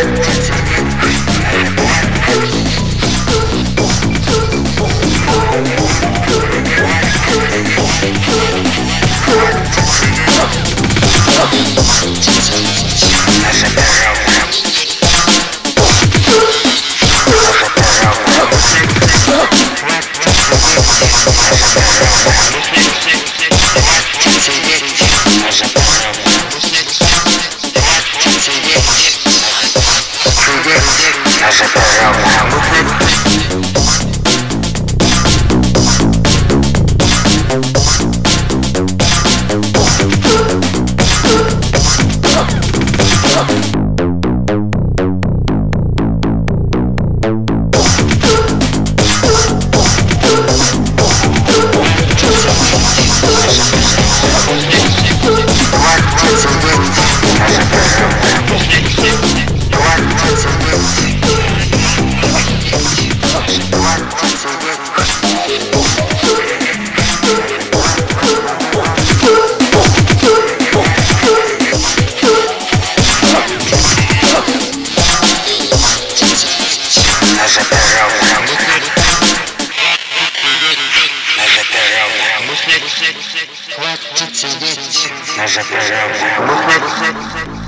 Нет, нет, нет. Наша природа.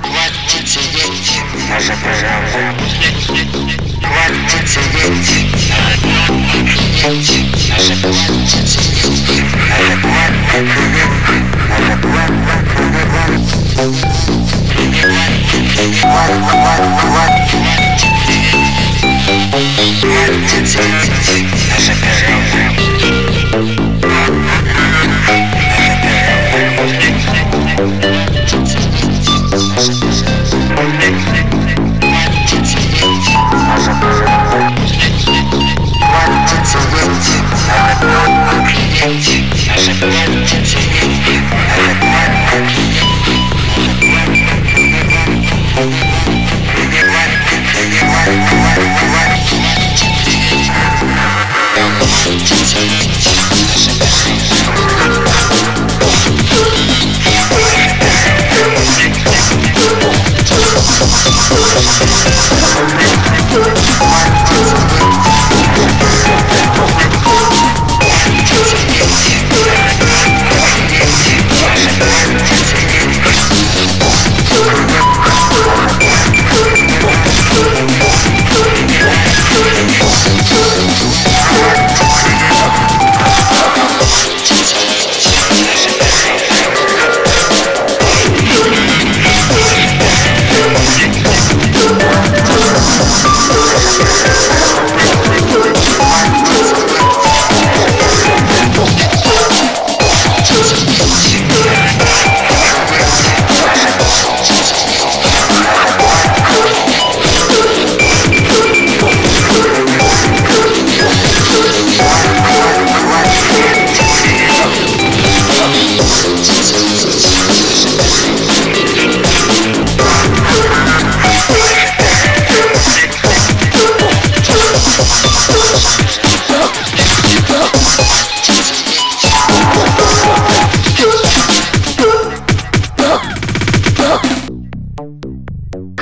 Хватит сидеть. Наша природа. Хватит сидеть. Наша хватит сидеть. Наша хватит Наша хватит Хватит сидеть. Наша природа.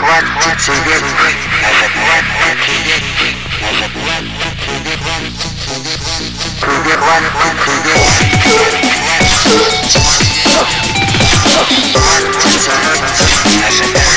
black kitchen get rich. As a black kitchen get rich. As a black kitchen get rich. To get black kitchen get rich. As a black kitchen get rich.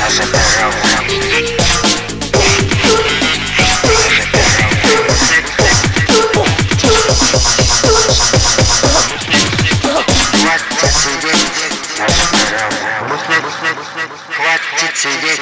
Наша дорога. Наша дорога. Хватит сидеть,